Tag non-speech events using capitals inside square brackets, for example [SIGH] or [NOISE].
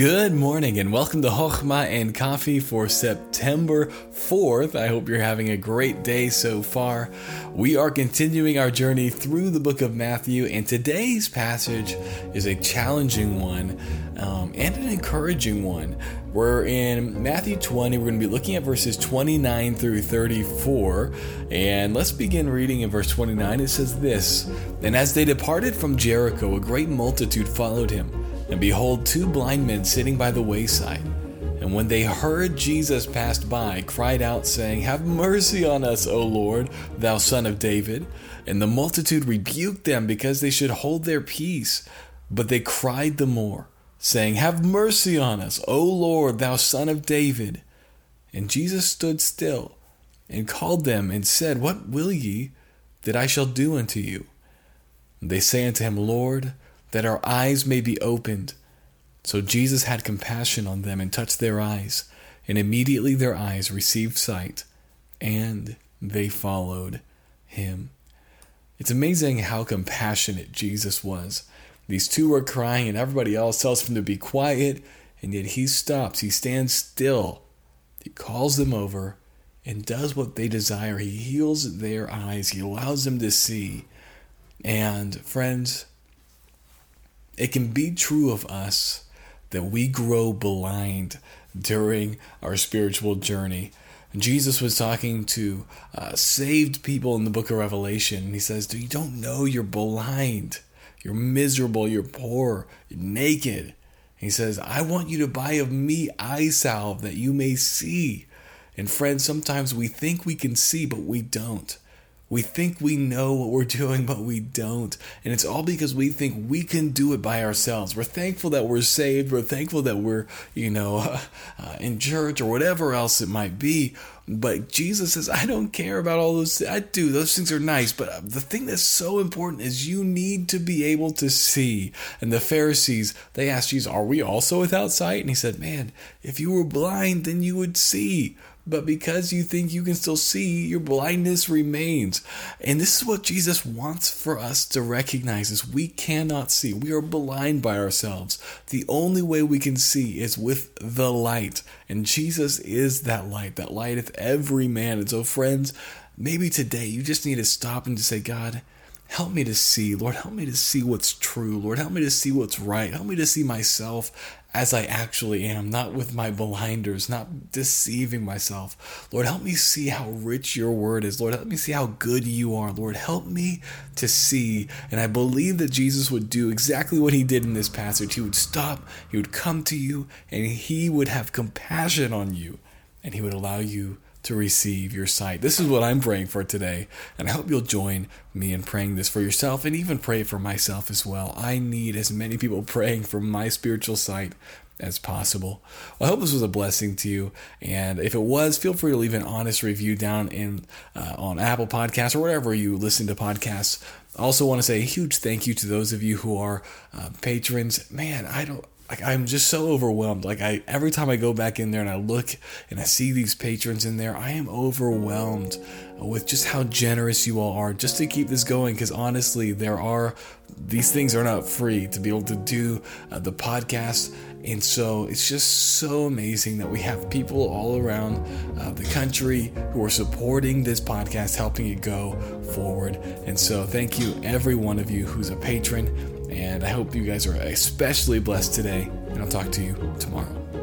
Good morning and welcome to Hochma and Coffee for September 4th. I hope you're having a great day so far. We are continuing our journey through the book of Matthew, and today's passage is a challenging one um, and an encouraging one. We're in Matthew 20. We're going to be looking at verses 29 through 34. And let's begin reading in verse 29. It says this And as they departed from Jericho, a great multitude followed him. And behold, two blind men sitting by the wayside. And when they heard Jesus passed by, cried out, saying, Have mercy on us, O Lord, thou son of David. And the multitude rebuked them because they should hold their peace. But they cried the more, saying, Have mercy on us, O Lord, thou son of David. And Jesus stood still and called them and said, What will ye that I shall do unto you? And they say unto him, Lord, that our eyes may be opened. So Jesus had compassion on them and touched their eyes, and immediately their eyes received sight, and they followed him. It's amazing how compassionate Jesus was. These two were crying, and everybody else tells him to be quiet, and yet he stops. He stands still. He calls them over and does what they desire. He heals their eyes, he allows them to see. And, friends, it can be true of us that we grow blind during our spiritual journey. Jesus was talking to uh, saved people in the book of Revelation, and he says, Do You don't know you're blind. You're miserable. You're poor. You're naked. He says, I want you to buy of me eye salve that you may see. And friends, sometimes we think we can see, but we don't. We think we know what we're doing, but we don't. And it's all because we think we can do it by ourselves. We're thankful that we're saved. We're thankful that we're, you know, [LAUGHS] uh, in church or whatever else it might be. But Jesus says, I don't care about all those. I do. Those things are nice. But uh, the thing that's so important is you need to be able to see. And the Pharisees, they asked Jesus, Are we also without sight? And he said, Man, if you were blind, then you would see but because you think you can still see, your blindness remains. And this is what Jesus wants for us to recognize is we cannot see. We are blind by ourselves. The only way we can see is with the light. And Jesus is that light that lighteth every man. And so friends, maybe today you just need to stop and to say, God, Help me to see, Lord, help me to see what's true. Lord, help me to see what's right. Help me to see myself as I actually am, not with my blinders, not deceiving myself. Lord, help me see how rich your word is. Lord, help me see how good you are. Lord, help me to see. And I believe that Jesus would do exactly what he did in this passage. He would stop, he would come to you, and he would have compassion on you, and he would allow you to receive your sight. This is what I'm praying for today, and I hope you'll join me in praying this for yourself and even pray for myself as well. I need as many people [LAUGHS] praying for my spiritual sight as possible. Well, I hope this was a blessing to you, and if it was, feel free to leave an honest review down in uh, on Apple Podcasts or wherever you listen to podcasts. I also want to say a huge thank you to those of you who are uh, patrons. Man, I don't like I'm just so overwhelmed. Like I every time I go back in there and I look and I see these patrons in there, I am overwhelmed with just how generous you all are just to keep this going because honestly, there are these things are not free to be able to do uh, the podcast and so it's just so amazing that we have people all around uh, the country who are supporting this podcast, helping it go forward. And so thank you, every one of you who's a patron. And I hope you guys are especially blessed today. And I'll talk to you tomorrow.